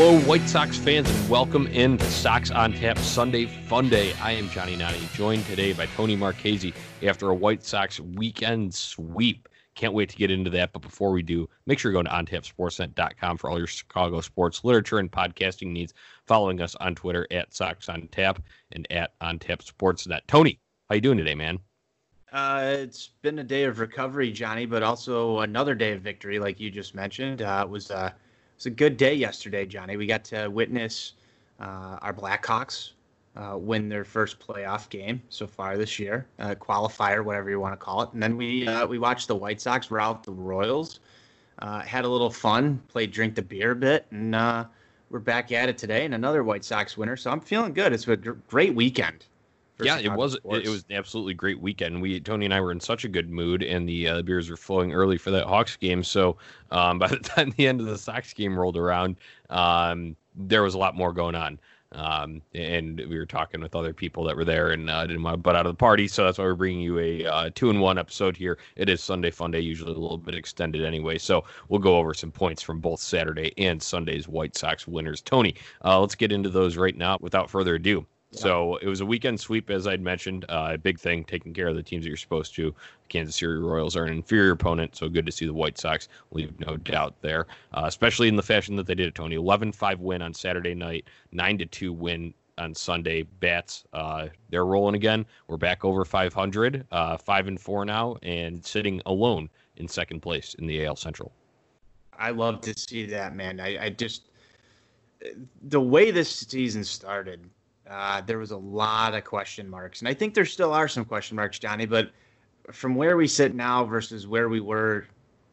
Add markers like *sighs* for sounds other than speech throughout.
Hello, White Sox fans, and welcome in to Sox on Tap Sunday Fun Day. I am Johnny Nani, joined today by Tony Marchese after a White Sox weekend sweep. Can't wait to get into that. But before we do, make sure you go to ontapsportsnet.com for all your Chicago sports literature and podcasting needs. Following us on Twitter at Sox on Tap and at OnTapSportsNet. Tony, how you doing today, man? Uh, it's been a day of recovery, Johnny, but also another day of victory, like you just mentioned. Uh, it was uh, was a good day yesterday, Johnny. We got to witness uh, our Blackhawks uh, win their first playoff game so far this year, uh, qualifier, whatever you want to call it. And then we uh, we watched the White Sox rout the Royals. Uh, had a little fun, played drink the beer a bit, and uh, we're back at it today. And another White Sox winner, so I'm feeling good. It's a gr- great weekend. Yeah, it was it was an absolutely great weekend. We Tony and I were in such a good mood, and the uh, beers were flowing early for that Hawks game. So um, *laughs* by the time the end of the Sox game rolled around, um, there was a lot more going on. Um, and we were talking with other people that were there and uh, didn't want to butt out of the party. So that's why we're bringing you a uh, two in one episode here. It is Sunday Fun Day, usually a little bit extended anyway. So we'll go over some points from both Saturday and Sunday's White Sox winners. Tony, uh, let's get into those right now without further ado. So it was a weekend sweep, as I'd mentioned. Uh, a big thing, taking care of the teams that you're supposed to. Kansas City Royals are an inferior opponent, so good to see the White Sox. Leave no doubt there, uh, especially in the fashion that they did it, Tony. 11-5 win on Saturday night, 9-2 win on Sunday. Bats, uh, they're rolling again. We're back over 500, uh, 5 and 4 now, and sitting alone in second place in the AL Central. I love to see that, man. I, I just the way this season started, uh, there was a lot of question marks, and I think there still are some question marks, Johnny. But from where we sit now versus where we were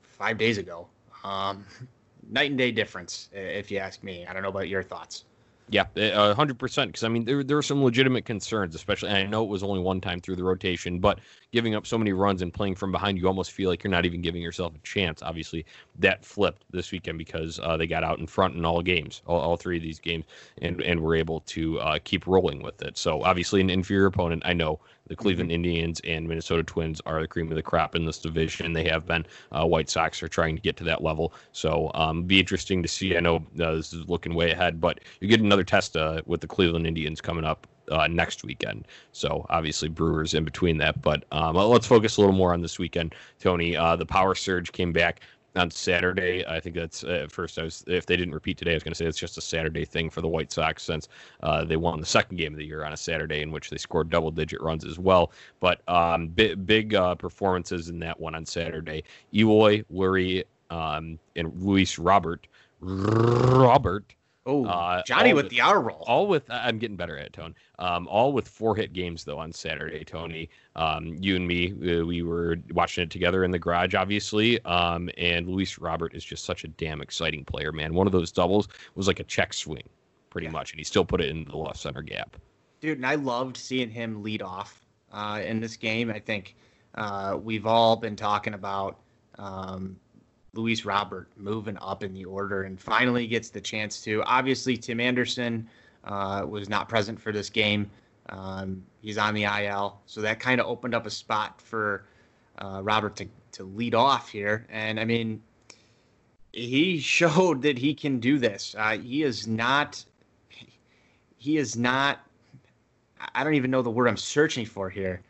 five days ago, um, *laughs* night and day difference, if you ask me. I don't know about your thoughts. Yeah, a hundred percent. Because I mean, there there were some legitimate concerns, especially. I know it was only one time through the rotation, but giving up so many runs and playing from behind, you almost feel like you're not even giving yourself a chance. Obviously, that flipped this weekend because uh, they got out in front in all games, all, all three of these games, and and were able to uh, keep rolling with it. So obviously, an inferior opponent. I know the Cleveland Indians and Minnesota Twins are the cream of the crop in this division. They have been. Uh, White Sox are trying to get to that level. So um, be interesting to see. I know uh, this is looking way ahead, but you get another test uh, with the Cleveland Indians coming up uh, next weekend. So obviously Brewers in between that. But um, let's focus a little more on this weekend, Tony. Uh, the power surge came back on Saturday. I think that's uh, at first I was if they didn't repeat today, I was going to say it's just a Saturday thing for the White Sox since uh, they won the second game of the year on a Saturday in which they scored double digit runs as well. But um, big, big uh, performances in that one on Saturday. Eloy, Leury, um, and Luis Robert. Robert Oh, Uh, Johnny with the- the hour roll. all with I'm getting better at it, Tone. Um, all with four hit games though on Saturday, Tony. Um, you and me, uh, we were watching it together in the garage, obviously. Um, and Luis Robert is just such a damn exciting player, man. One of those doubles was like a check swing, pretty Yeah. much, and he still put it in the left center gap. Dude, and I loved seeing him lead off uh, in this game. I think uh, we've all been talking about um, Luis Robert moving up in the order and finally gets the chance to. Obviously, Tim Anderson uh, was not present for this game. Um, he's on the IL, so that kind of opened up a spot for uh, Robert to, to lead off here. And I mean, he showed that he can do this. Uh, he is not. He is not I don't even know the word I'm searching for here.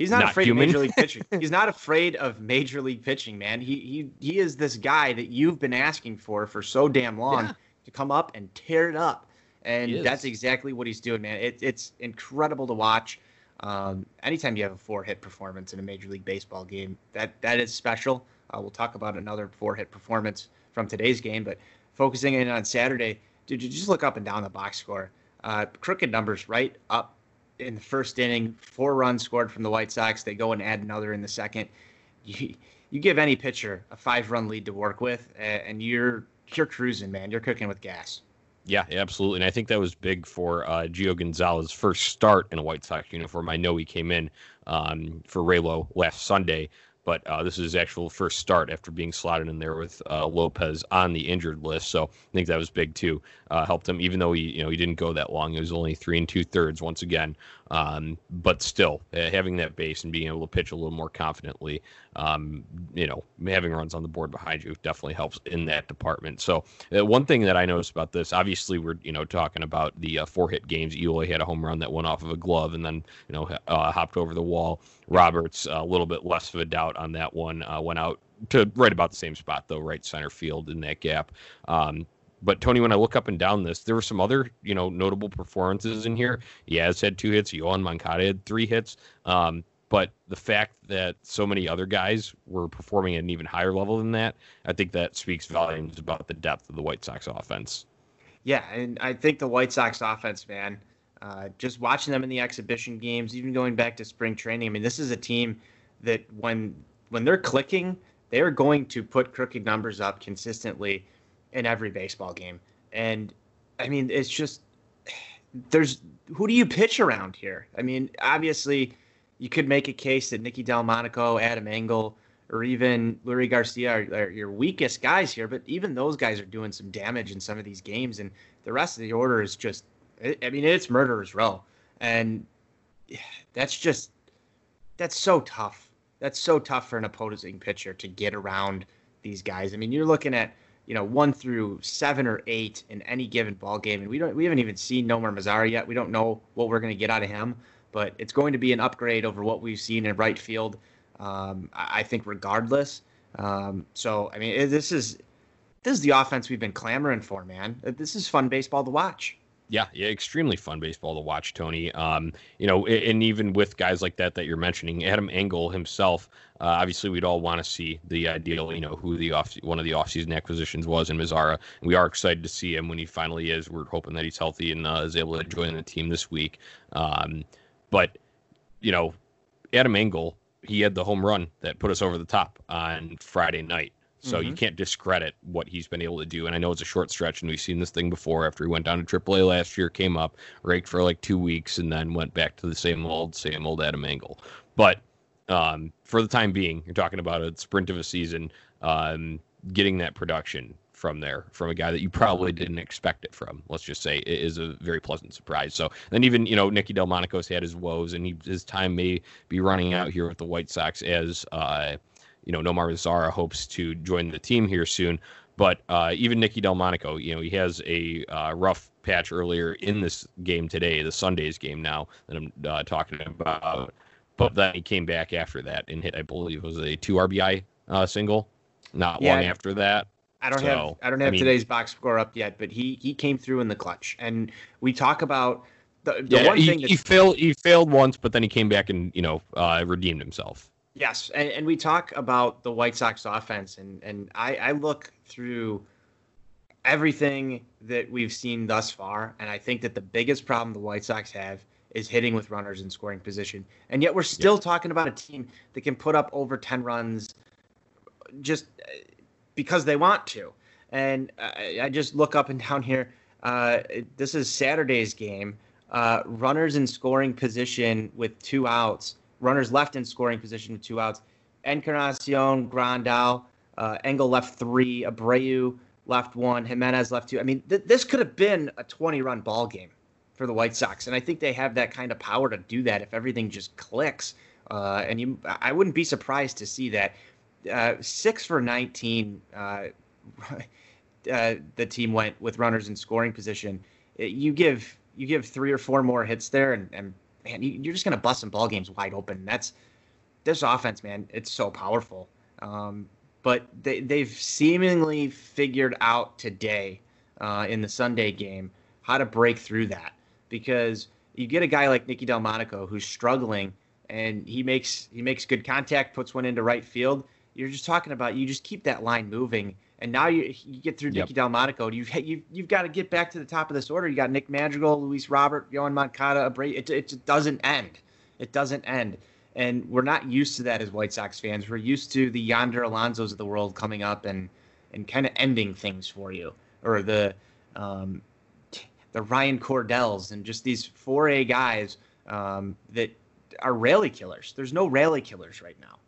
He's not, Not afraid human? of major league *laughs* pitching. He's not afraid of major league pitching, man. He he he is this guy that you've been asking for for so damn long Yeah. to come up and tear it up, and that's exactly what he's doing, man. It, it's incredible to watch. Um, anytime you have a four hit performance in a major league baseball game, that that is special. Uh, we'll talk about another four hit performance from today's game, but focusing in on Saturday, dude, you just look up and down the box score. Uh, crooked numbers right up in the first inning, four runs scored from the White Sox. They go and add another in the second. You, you give any pitcher a five run lead to work with, and you're you're cruising, man. You're cooking with gas. Yeah, absolutely. And I think that was big for uh, Gio Gonzalez's first start in a White Sox uniform. I know he came in um, for Raylo last Sunday, but uh, this is his actual first start after being slotted in there with uh, Lopez on the injured list. So I think that was big too. Uh, helped him, even though he you know he didn't go that long. It was only three and two thirds once again. Um, but still, uh, having that base and being able to pitch a little more confidently, um, you know, having runs on the board behind you definitely helps in that department. So uh, one thing that I noticed about this, obviously, we're you know talking about the uh, four hit games. Eloy had a home run that went off of a glove and then you know hopped over the wall. Roberts a little bit less of a doubt on that one. Uh, went out to right about the same spot though, right center field in that gap. Um, but Tony, when I look up and down this, there were some other you know notable performances in here. Yaz had two hits. Yoan Moncada had three hits. Um, but the fact that so many other guys were performing at an even higher level than that, I think that speaks volumes about the depth of the White Sox offense. Yeah, and I think the White Sox offense, man, uh, just watching them in the exhibition games, even going back to spring training. I mean, this is a team that when when they're clicking, they are going to put crooked numbers up consistently in every baseball game. And I mean, it's just there's who do you pitch around here? I mean, obviously, you could make a case that Nicky Delmonico, Adam Engel, or even Leury Garcia are, are, your weakest guys here, but even those guys are doing some damage in some of these games, and the rest of the order is just I mean, it's murderer's row, and that's just that's so tough. That's so tough for an opposing pitcher to get around these guys. I mean, you're looking at you know one through seven or eight in any given ball game, and we don't we haven't even seen Nomar Mazara yet. We don't know what we're going to get out of him, but it's going to be an upgrade over what we've seen in right field. Um, I think regardless. Um, so I mean, this is this is the offense we've been clamoring for, man. This is fun baseball to watch. Yeah, yeah, extremely fun baseball to watch, Tony. Um, you know, and even with guys like that that you're mentioning, Adam Engel himself. Uh, obviously, we'd all want to see the ideal, you know, who the off one of the offseason acquisitions was in Mazara. And we are excited to see him when he finally is. We're hoping that he's healthy and uh, is able to join the team this week. Um, but you know, Adam Engel, he had the home run that put us over the top on Friday night. So mm-hmm. you can't discredit what he's been able to do. And I know it's a short stretch, and we've seen this thing before. After he went down to AAA last year, came up, raked for like two weeks, and then went back to the same old, same old Adam Engel. But um, for the time being, you're talking about a sprint of a season, um, getting that production from there from a guy that you probably didn't expect it from. Let's just say it is a very pleasant surprise. So then even you know Nicky Delmonico's had his woes, and he, his time may be running out here with the White Sox as. Uh, you know, Nomar Mazara hopes to join the team here soon. But uh, even Nicky Delmonico, you know, he has a uh, rough patch earlier in this game today, the Sunday's game now that I'm uh, talking about. But then he came back after that and hit, I believe, was a two RBI uh, single. Not yeah, long after that. I don't so, have I don't have I mean, today's box score up yet, but he he came through in the clutch. And we talk about the, the yeah, one he, thing he failed he failed once, but then he came back and you know uh, redeemed himself. Yes, and, and we talk about the White Sox offense, and and I, I look through everything that we've seen thus far, and I think that the biggest problem the White Sox have is hitting with runners in scoring position, and yet we're still yeah. talking about a team that can put up over ten runs just uh, because they want to. And I, I just look up and *laughs* down here. Uh, this is Saturday's game. Uh, runners in scoring position with two outs runners left in scoring position with two outs. Encarnacion, Grandal, uh, Engel left three, Abreu left one, Jimenez left two. I mean, th- this could have been a 20 run ball game for the White Sox. And I think they have that kind of power to do that if everything just clicks. Uh, and you, I wouldn't be surprised to see that. Uh, six for 19, uh, *laughs* uh, the team went with runners in scoring position. You give you give three or four more hits there, and, and man, you, are just gonna bust some ball games wide open. That's this offense, man. It's so powerful. Um, but they they've seemingly figured out today uh, in the Sunday game how to break through that because you get a guy like Nicky Delmonico who's struggling and he makes he makes good contact, puts one into right field. You're just talking about you just keep that line moving and now you, you get through yep. Nicky Delmonico. You've, you've, you've got to get back to the top of this order. You got Nick Madrigal, Luis Robert, Yoan Moncada, Abreu. It, it doesn't end. It doesn't end. And we're not used to that as White Sox fans. We're used to the Yonder Alonsos of the world coming up and, and kind of ending things for you. Or the um, the Ryan Cordells and just these 4A guys um, that are rally killers. There's no rally killers right now.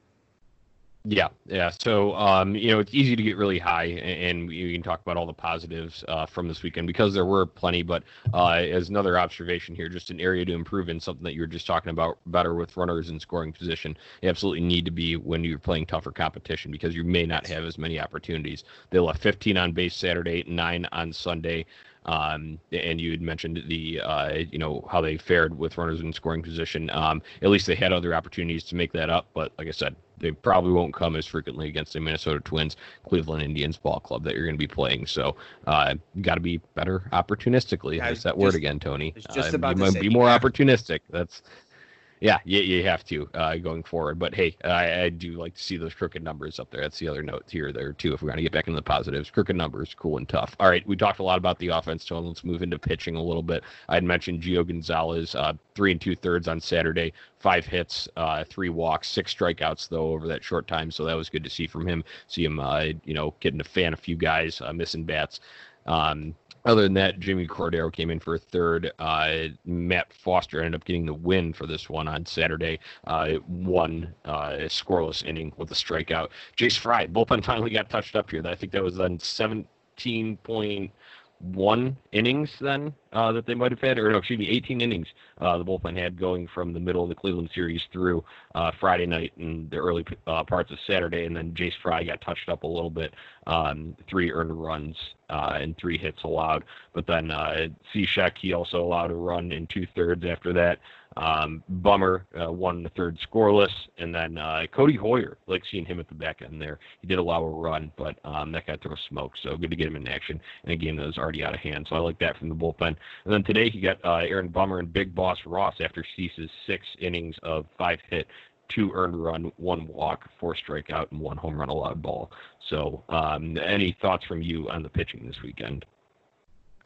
Yeah, yeah. So, um, you know, it's easy to get really high, and we can talk about all the positives uh, from this weekend because there were plenty. But uh, as another observation here, just an area to improve in something that you were just talking about, better with runners in scoring position. You absolutely need to be when you're playing tougher competition because you may not have as many opportunities. They left 15 on base Saturday, nine on Sunday. Um, and you had mentioned the uh, you know how they fared with runners in scoring position. Um, at least they had other opportunities to make that up, but like I said, they probably won't come as frequently against the Minnesota Twins, Cleveland Indians ball club that you're going to be playing. So, uh, got to be better opportunistically. There's that just, word again, Tony. Just uh, about be, be more opportunistic. That's yeah, you, you have to uh, going forward. But hey, I, I, do like to see those crooked numbers up there. That's the other note here there too. If we're going to get back into the positives, crooked numbers, cool and tough. All right, we talked a lot about the offense, so let's move into pitching a little bit. I had mentioned Gio Gonzalez, uh, three and two thirds on Saturday, five hits, uh, three walks, six strikeouts though over that short time. So that was good to see from him. See him, uh, you know, getting to fan a few guys, uh, missing bats. Um, other than that, Jimmy Cordero came in for a third. Uh, Matt Foster ended up getting the win for this one on Saturday. Uh, one uh, scoreless inning with a strikeout. Jace Fry, bullpen finally got touched up here. I think that was on 17 point one innings then uh, that they might have had, or no, excuse me, 18 innings uh, the bullpen had going from the middle of the Cleveland series through uh, Friday night and the early uh, parts of Saturday, and then Jace Fry got touched up a little bit, um, three earned runs uh, and three hits allowed, but then uh, Cishek, he also allowed a run in two thirds after that. Um, Bummer uh, won the third scoreless, and then uh, Codi Heuer, like seeing him at the back end there. He did allow a run, but um, that guy threw smoke, so good to get him in action in a game that was already out of hand. So I like that from the bullpen. And then today he got uh, Aaron Bummer and Big Boss Ross after Cease's six innings of five hit two earned run, one walk, four strikeout, and one home run allowed ball. So, um, any thoughts from you on the pitching this weekend?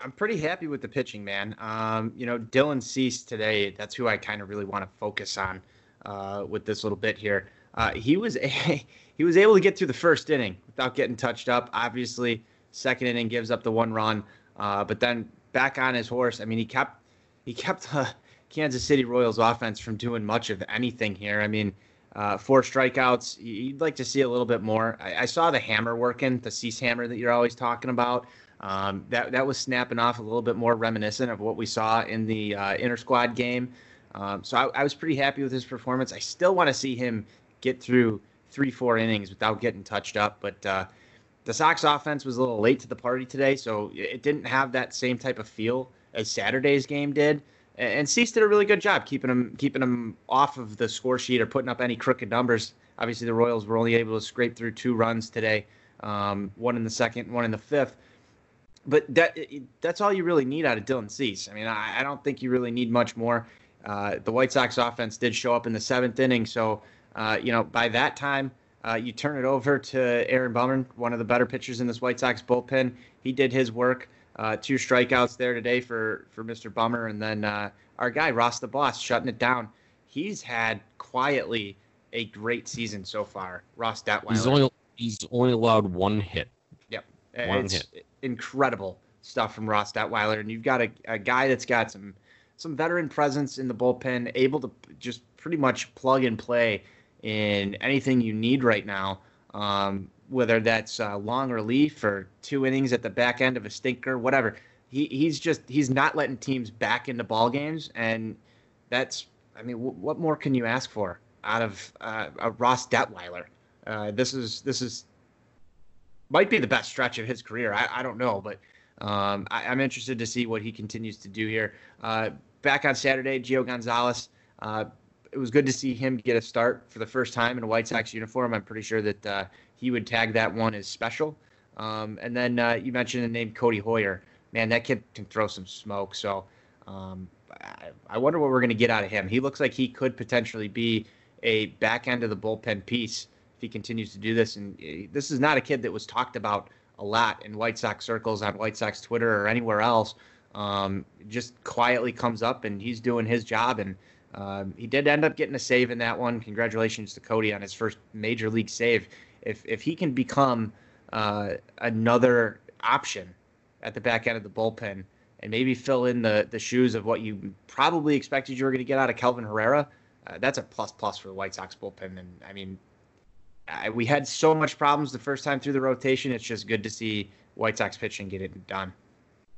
I'm pretty happy with the pitching, man. Um, you know, Dylan Cease today, that's who I kind of really want to focus on uh, with this little bit here. Uh, he was a, *laughs* he was able to get through the first inning without getting touched up. Obviously, second inning gives up the one run, uh, but then back on his horse. I mean, he kept he kept the *laughs* Kansas City Royals offense from doing much of anything here. I mean, uh, four strikeouts. You'd like to see a little bit more. I, I saw the hammer working, the Cease hammer that you're always talking about. Um, that that was snapping off a little bit more reminiscent of what we saw in the uh, inter squad game. Um, so I, I, was pretty happy with his performance. I still want to see him get through three, four innings without getting touched up. But uh, the Sox offense was a little late to the party today, so it didn't have that same type of feel as Saturday's game did. And Cease did a really good job keeping him keeping him off of the score sheet or putting up any crooked numbers. Obviously, the Royals were only able to scrape through two runs today, um, one in the second, one in the fifth but that that's all you really need out of Dylan Cease. I mean, I, I don't think you really need much more. Uh, the White Sox offense did show up in the seventh inning, so uh, you know by that time uh, you turn it over to Aaron Bummer, one of the better pitchers in this White Sox bullpen. He did his work. Uh, two strikeouts there today for for Mr. Bummer, and then uh, our guy Ross the Boss shutting it down. He's had quietly a great season so far. Ross Detwiler. He's only he's only allowed one hit. Yep, one it's, hit incredible stuff from Ross Detwiler, and you've got a, a guy that's got some some veteran presence in the bullpen, able to just pretty much plug and play in anything you need right now. Um, whether that's uh, long relief or two innings at the back end of a stinker, whatever. He, he's just he's not letting teams back into ball games, and that's I mean, w- what more can you ask for out of uh, a Ross Detwiler? Uh, this is this is might be the best stretch of his career. I, I don't know, but um, I, am interested to see what he continues to do here. Uh, back on Saturday, Gio Gonzalez. Uh, it was good to see him get a start for the first time in a White Sox uniform. I'm pretty sure that uh, he would tag that one as special. Um, and then uh, you mentioned the name Codi Heuer. Man, that kid can throw some smoke. So um, I, I wonder what we're going to get out of him. He looks like he could potentially be a back end of the bullpen piece if he continues to do this. And eh, this is not a kid that was talked about a lot in White Sox circles on White Sox Twitter or anywhere else. Um, just quietly comes up and he's doing his job. And um, he did end up getting a save in that one. Congratulations to Codi on his first major league save. If if he can become uh, another option at the back end of the bullpen and maybe fill in the the shoes of what you probably expected you were going to get out of Kelvin Herrera, uh, that's a plus plus for the White Sox bullpen. And I mean, I, we had so much problems the first time through the rotation. It's just good to see White Sox pitching get it done.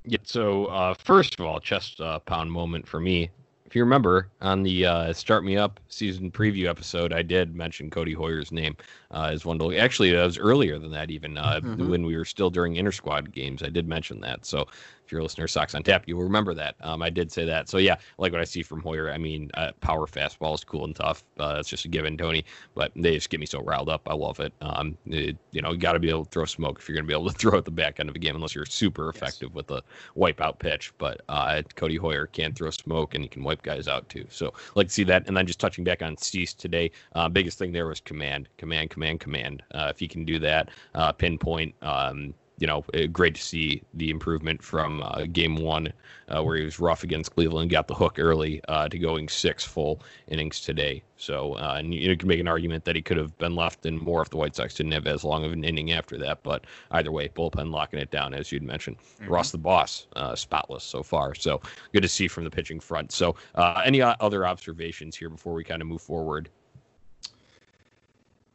Yeah. So uh, first of all, chest uh, pound moment for me if you remember on the uh, Start Me Up season preview episode, I did mention Codi Heuer's name uh, as one to Actually, that was earlier than that, even uh, mm-hmm. when we were still during inter squad games. I did mention that. So if you're a listener, Sox on Tap, you'll remember that. Um, I did say that. So yeah, like what I see from Heuer. I mean, uh, power fastball is cool and tough. Uh, it's just a given, Tony. But they just get me so riled up. I love it. Um, it, you know, you got to be able to throw smoke if you're going to be able to *laughs* throw at the back end of a game, unless you're super effective yes. with a wipeout pitch. But uh, Codi Heuer can throw smoke and he can wipe guys out too. So like to see that. And then just touching back on Cease today, uh, biggest thing there was command, command, command, command. Uh, if he can do that, uh, pinpoint. Um, you know, eh, great to see the improvement from uh, game one, uh, where he was rough against Cleveland, got the hook early uh, to going six full innings today. So, uh, and you, can make an argument that he could have been left in more if the White Sox didn't have as long of an inning after that. But either way, bullpen locking it down, as you'd mentioned. Mm-hmm. Ross the boss, uh, spotless so far. So good to see from the pitching front. So, uh, any other observations here before we kind of move forward?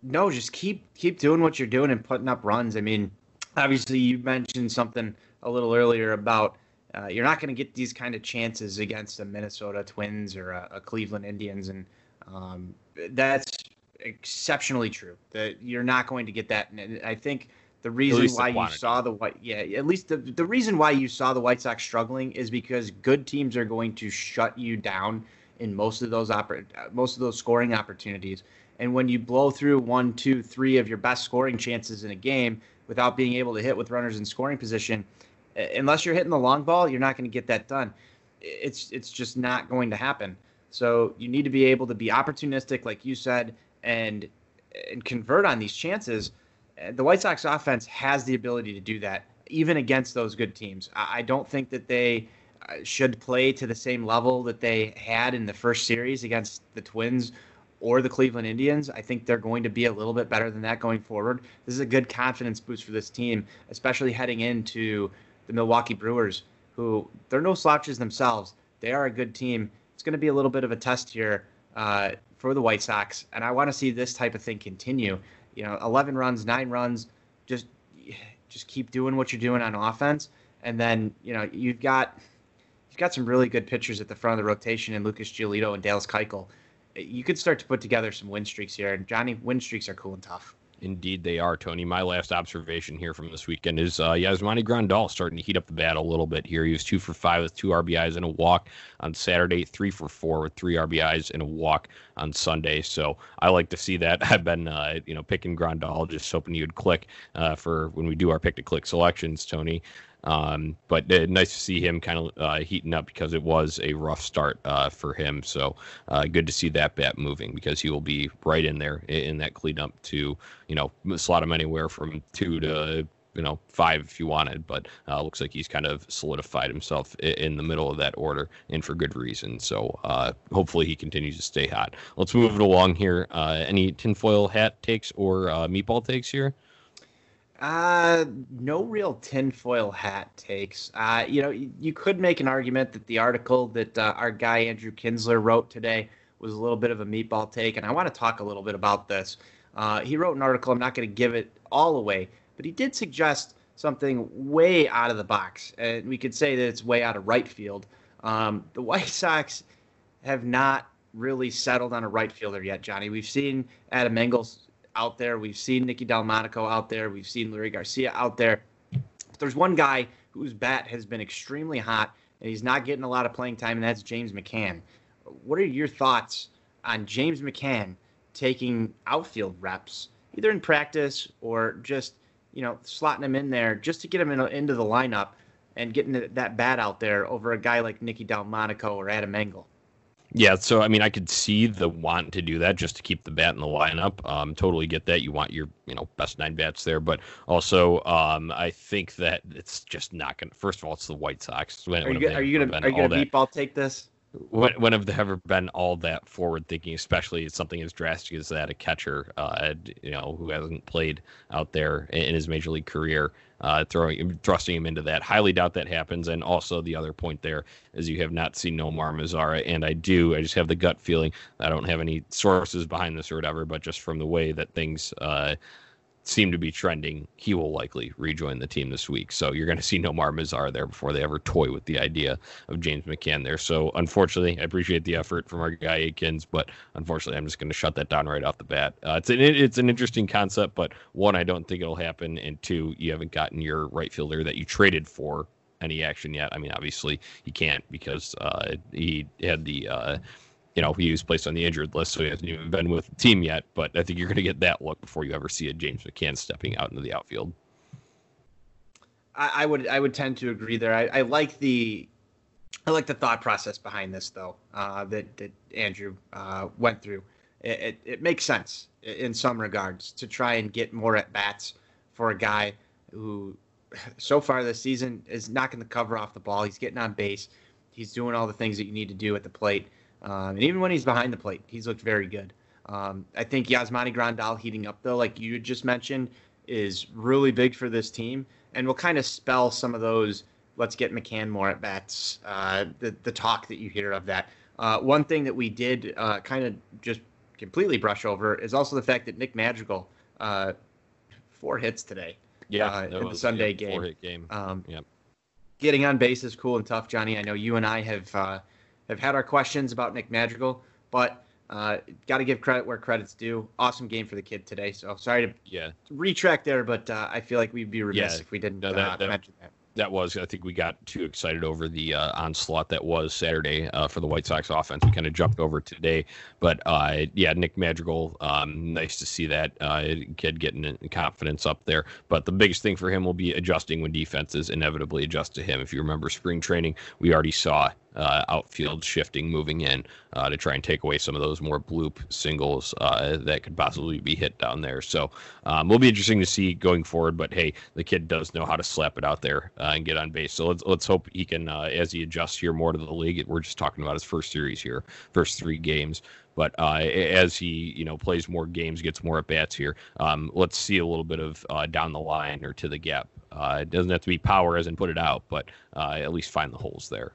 No, just keep keep doing what you're doing and putting up runs. I mean, obviously you mentioned something a little earlier about uh, you're not going to get these kind of chances against the Minnesota Twins or a, a Cleveland Indians, and um, that's exceptionally true. That you're not going to get that. And I think the reason why you saw the white, yeah, at least the the reason why you saw the White Sox struggling is because good teams are going to shut you down in most of those oppor- most of those scoring opportunities. And when you blow through one, two, three of your best scoring chances in a game, without being able to hit with runners in scoring position, unless you're hitting the long ball, you're not going to get that done. It's it's just not going to happen. So you need to be able to be opportunistic, like you said, and and convert on these chances. The White Sox offense has the ability to do that, even against those good teams. I don't think that they uh, should play to the same level that they had in the first series against the Twins or the Cleveland Indians. I think they're going to be a little bit better than that going forward. This is a good confidence boost for this team, especially heading into the Milwaukee Brewers, who they're no slouches themselves. They are a good team. It's going to be a little bit of a test here uh, for the White Sox, and I want to see this type of thing continue. You know, 11 runs, nine runs, just just keep doing what you're doing on offense, and then you know you've got you've got some really good pitchers at the front of the rotation in Lucas Giolito and Dallas Keuchel you could start to put together some win streaks here. And Johnny, win streaks are cool and tough. Indeed, they are, Tony. My last observation here from this weekend is uh, Yasmani Grandal starting to heat up the bat a little bit here. He was two for five with two RBIs and a walk on Saturday, three for four with three RBIs and a walk on Sunday. So I like to see that. *laughs* I've been, uh, you know, picking Grandal, just hoping you'd click uh, for when we do our pick to click selections, Tony. Um, but uh, nice to see him kind of uh, heating up because it was a rough start uh, for him. So uh, good to see that bat moving because he will be right in there in, that cleanup to you know slot him anywhere from two to you know five if you wanted. But uh, looks like he's kind of solidified himself in, in, the middle of that order and for good reason. So uh, hopefully he continues to stay hot. Let's move it along here. any tinfoil hat takes or meatball takes here? Uh, no real tinfoil hat takes. Uh, you know, you, you, could make an argument that the article that uh, our guy Andrew Kinsler wrote today was a little bit of a meatball take, and I want to talk a little bit about this. Uh, he wrote an article. I'm not going to give it all away, but he did suggest something way out of the box, and we could say that it's way out of right field. Um, the White Sox have not really settled on a right fielder yet, Johnny. We've seen Adam Engels out there. We've seen Nicky Delmonico out there. We've seen Leury Garcia out there. But there's one guy whose bat has been extremely hot, and he's not getting a lot of playing time, and that's James McCann. What are your thoughts on James McCann taking outfield reps, either in practice or just you know slotting him in there just to get him in, into the lineup and getting that bat out there over a guy like Nicky Delmonico or Adam Engel? Yeah, so I mean, I could see the want to do that just to keep the bat in the lineup. Um, totally get that. You want your, you know, best nine bats there, but also, um, I think that it's just not going. to First of all, it's the White Sox. When, are, you, are you gonna are you gonna meatball take this? When, when have they ever been all that forward thinking, especially something as drastic as that, a catcher, uh, you know, who hasn't played out there in his major league career, uh, throwing, thrusting him into that. Highly doubt that happens. And also the other point there is you have not seen Nomar Mazara. And I do, I just have the gut feeling, I don't have any sources behind this or whatever, but just from the way that things, uh, seem to be trending, he will likely rejoin the team this week. So you're going to see Nomar Mazar there before they ever toy with the idea of James McCann there. So unfortunately, I appreciate the effort from our guy Akins, but unfortunately, I'm just going to shut that down right off the bat. Uh, it's an it's an interesting concept, but one, I don't think it'll happen, and two, you haven't gotten your right fielder that you traded for any action yet. I mean, obviously he can't because uh, he had the uh, you know, he was placed on the injured list, so he hasn't even been with the team yet. But I think you're going to get that look before you ever see a James McCann stepping out into the outfield. I, I would I would tend to agree there. I, I, like the I like the thought process behind this though uh, that that Andrew uh, went through. It, it, it makes sense in some regards to try and get more at bats for a guy who so far this season is knocking the cover off the ball. He's getting on base. He's doing all the things that you need to do at the plate. Um, and even when he's behind the plate, he's looked very good. Um, I think Yasmani Grandal heating up, though, like you just mentioned, is really big for this team and will kind of spell some of those let's get McCann more at bats, uh, the, the talk that you hear of that. Uh, one thing that we did uh, kind of just completely brush over is also the fact that Nick Madrigal, uh, four hits today. Yeah, uh, in the Sunday yeah, game. Four hit game. Um, yep. Getting on base is cool and tough, Johnny. I know you and I have uh, have had our questions about Nick Madrigal, but uh, got to give credit where credit's due. Awesome game for the kid today. So sorry to yeah retract there, but uh, I feel like we'd be remiss Yeah. if we didn't No, that- uh, that- mention that. that was i think we got too excited over the uh, onslaught that was saturday uh, for the white sox offense we kind of jumped over today but uh, yeah nick madrigal um, nice to see that uh, kid getting confidence up there but the biggest thing for him will be adjusting when defenses inevitably adjust to him if you remember spring training we already saw uh, outfield shifting moving in uh, to try and take away some of those more bloop singles uh, that could possibly be hit down there. So um, will be interesting to see going forward. But hey, the kid does know how to slap it out there uh, and get on base. So let's let's hope he can uh, as he adjusts here more to the league. We're just talking about his first series here, first three games. But uh, as he you know plays more games, gets more at bats here, um, let's see a little bit of uh, down the line or to the gap. Uh, it doesn't have to be power as in put it out, but uh, at least find the holes there.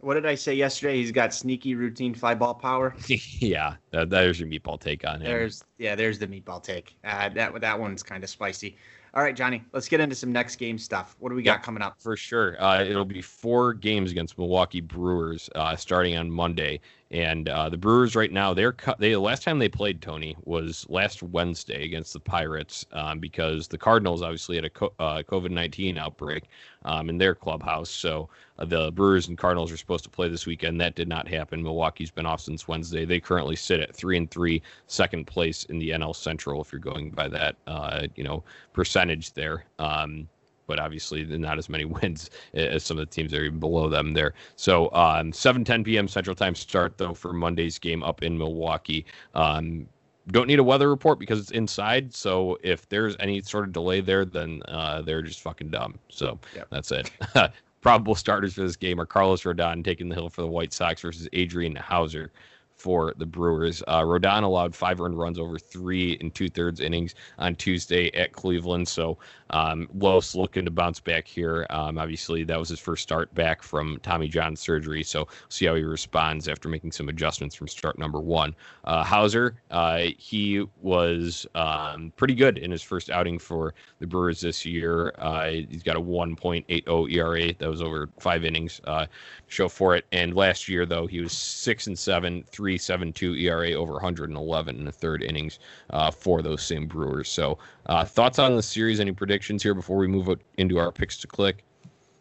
What did I say yesterday? He's got sneaky routine fly ball power. *laughs* yeah, that, there's your meatball take on him. There's yeah, there's the meatball take. Uh, that that one's kind of spicy. All right, Johnny, let's get into some next game stuff. What do we got coming up? For sure. Uh, it'll be four games against Milwaukee Brewers uh, starting on Monday. And uh, the Brewers right now, they're cut. They the last time they played Tony was last Wednesday against the Pirates um, because the Cardinals obviously had a co- uh, COVID nineteen outbreak um, in their clubhouse. So uh, the Brewers and Cardinals are supposed to play this weekend. That did not happen. Milwaukee's been off since Wednesday. They currently sit at three and three, second place in the NL Central. If you're going by that, uh, you know, percentage there. Um, but obviously not as many *laughs* wins as some of the teams that are even below them there. So um, 7 10 p.m. Central Time start though for Monday's game up in Milwaukee. Um, don't need a weather report because it's inside. So if there's any sort of delay there, then uh, they're just fucking dumb. So Yep. that's it. *laughs* Probable starters for this game are Carlos Rodon taking the hill for the White Sox versus Adrian Houser for the Brewers. Uh, Rodon allowed five earned runs over three and two thirds innings on Tuesday at Cleveland. So um, Los looking to bounce back here. Um, obviously, that was his first start back from Tommy John surgery. So see how he responds after making some adjustments from start number one. Uh, Houser, uh, he was um, pretty good in his first outing for the Brewers this year. Uh, he's got a 1.80 ERA. That was over five innings. Uh, show for it. And last year, though, he was six and seven, three seven two ERA over 111 in the third innings uh, for those same Brewers. So, uh, thoughts on the series? Any predictions here before we move into our picks to click?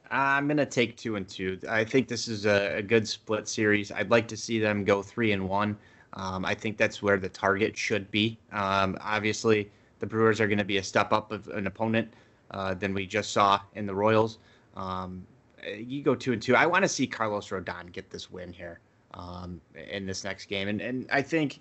I'm gonna take two and two. I think this is a, a good split series. I'd like to see them go three and one. Um, I think that's where the target should be. Um, obviously, the Brewers are going to be a step up of an opponent uh, than we just saw in the Royals. Um, you go two and two. I want to see Carlos Rodon get this win here um, in this next game, and and I think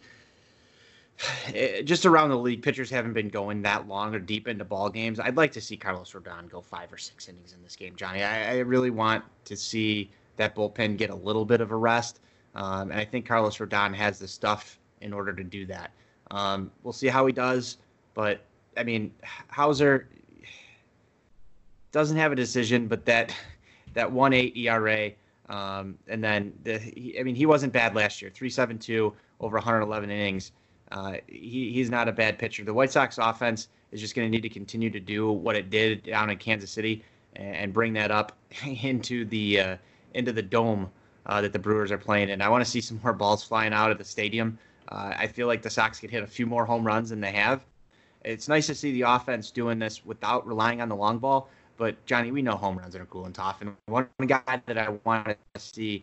*sighs* eh, just around the league, pitchers haven't been going that long or deep into ball games. I'd like to see Carlos Rodon go five or six innings in this game, Johnny. I, I really want to see that bullpen get a little bit of a rest. Um, and I think Carlos Rodon has the stuff in order to do that. Um, we'll see how he does, but I mean, Houser doesn't have a decision, but that *laughs* that one eight ERA, um, and then the he, I mean, he wasn't bad last year. Three seven two over 111 innings. Uh, he, he's not a bad pitcher. The White Sox offense is just going to need to continue to do what it did down in Kansas City and, and bring that up *laughs* into the uh, into the dome uh, that the Brewers are playing in. I want to see some more balls flying out of the stadium. Uh, I feel like the Sox could hit a few more home runs than they have. It's nice to see the offense doing this without relying on the long ball. But Johnny, we know home runs are cool and tough. And one guy that I want to see in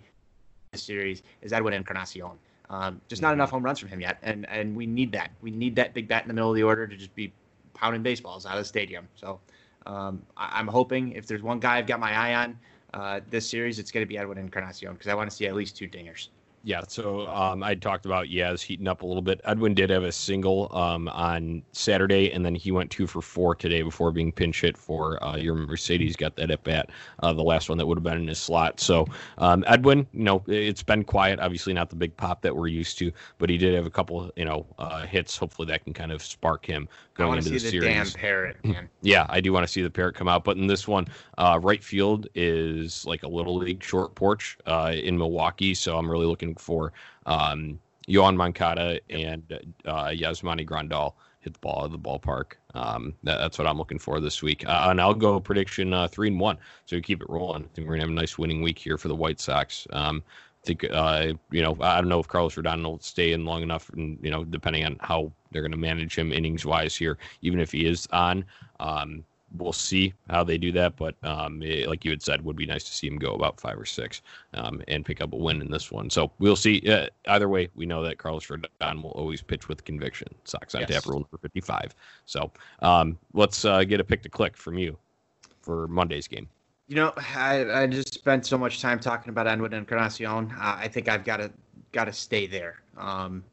the series is Edwin Encarnacion. Um, just not enough home runs from him yet, and and we need that. We need that big bat in the middle of the order to just be pounding baseballs out of the stadium. So um, I, am hoping if there's one guy I've got my eye on uh, this series, it's going to be Edwin Encarnacion because I want to see at least two dingers. Yeah, so um, I talked about Yaz heating up a little bit. Edwin did have a single um, on Saturday, and then he went two for four today before being pinch hit for uh, Yermín Mercedes. Got that at bat, uh, the last one that would have been in his slot. So um, Edwin, you know, it's been quiet. Obviously, not the big pop that we're used to, but he did have a couple, you know, uh, hits. Hopefully, that can kind of spark him going into the, the series. Damn parrot, *laughs* yeah, I do want to see the parrot come out. But in this one, uh, right field is like a little league short porch uh, in Milwaukee, so I'm really looking for um, Yoan Moncada and uh, Yasmani Grandal hit the ball out of the ballpark. Um, that, that's what I'm looking for this week. Uh, and I'll go prediction uh, three and one. So keep it rolling. I think we're gonna have a nice winning week here for the White Sox. Um, I think uh, you know I don't know if Carlos Rodon will stay in long enough, and you know depending on how they're to manage him innings wise here, even if he is on. Um, we'll see how they do that. But um, it, like you had said, would be nice to see him go about five or six um, and pick up a win in this one. So we'll see. Uh, either way, we know that Carlos Rodon will always pitch with conviction. Sox on yes. tap rule number 55. So um, let's uh, get a pick to click from you for Monday's game. You know, I, I just spent so much time talking about Edwin Encarnacion. Uh, I think I've got to got to stay there. Um,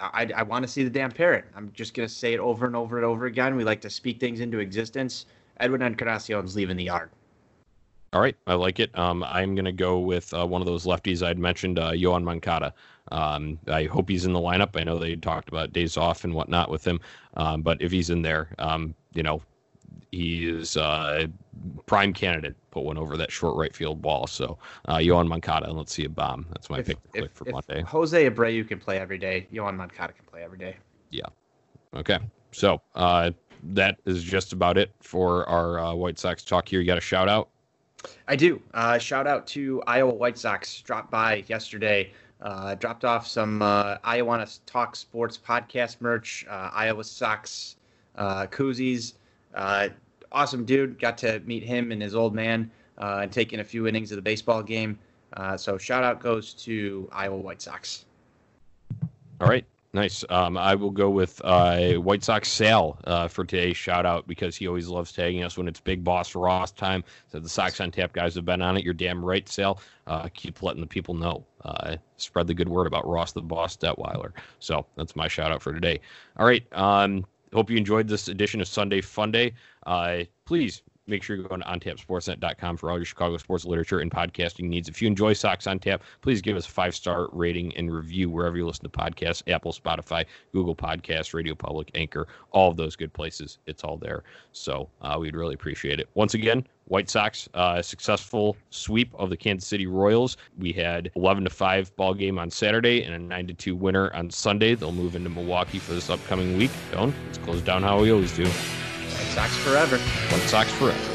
I, I want to see the damn parrot. I'm just going to say it over and over and over again. We like to speak things into existence. Edwin Encarnacion's leaving the yard. All right, I like it. Um, I'm going to go with uh, one of those lefties I'd mentioned, uh, Yoan Moncada. Um, I hope he's in the lineup. I know they talked about days off and whatnot with him, um, but if he's in there, um, you know, he is uh, prime candidate. Put one over that short right field wall. So uh, Yoan Moncada, and let's see a bomb. That's my if, pick if, for if Monday. Jose Abreu can play every day. Yoan Moncada can play every day. Yeah. Okay. So uh, that is just about it for our uh, White Sox talk here. You got a shout out? I do. Uh, shout out to Iowa White Sox. Dropped by yesterday. Uh, dropped off some uh, Iowa Talk Sports podcast merch, uh, Iowa Sox uh, koozies. Uh, awesome dude. Got to meet him and his old man uh, and taking a few innings of the baseball game. so shout out goes to Iowa White Sox. All right. Nice. Um, I will go with uh, White Sox Sal uh, for today's shout out because he always loves tagging us when it's Big Boss Ross time. So the Sox on Tap guys have been on it. You're damn right, Sal. Uh, keep letting the people know. Uh, spread the good word about Ross the Boss Detwiler. So that's my shout out for today. All right. Um, hope you enjoyed this edition of Sunday Fun Day. Uh, please make sure you go to ontapsportsnet.com for all your Chicago sports literature and podcasting needs. If you enjoy Sox on Tap, please give us a five star rating and review wherever you listen to podcasts Apple, Spotify, Google Podcasts, Radio Public, Anchor, all of those good places. It's all there. So uh, we'd really appreciate it. Once again, White Sox uh, successful sweep of the Kansas City Royals. We had 11 to 5 ball game on Saturday and a 9 to 2 winner on Sunday. They'll move into Milwaukee for this upcoming week. Don't let's close down how we always do. White Sox forever. White Sox forever.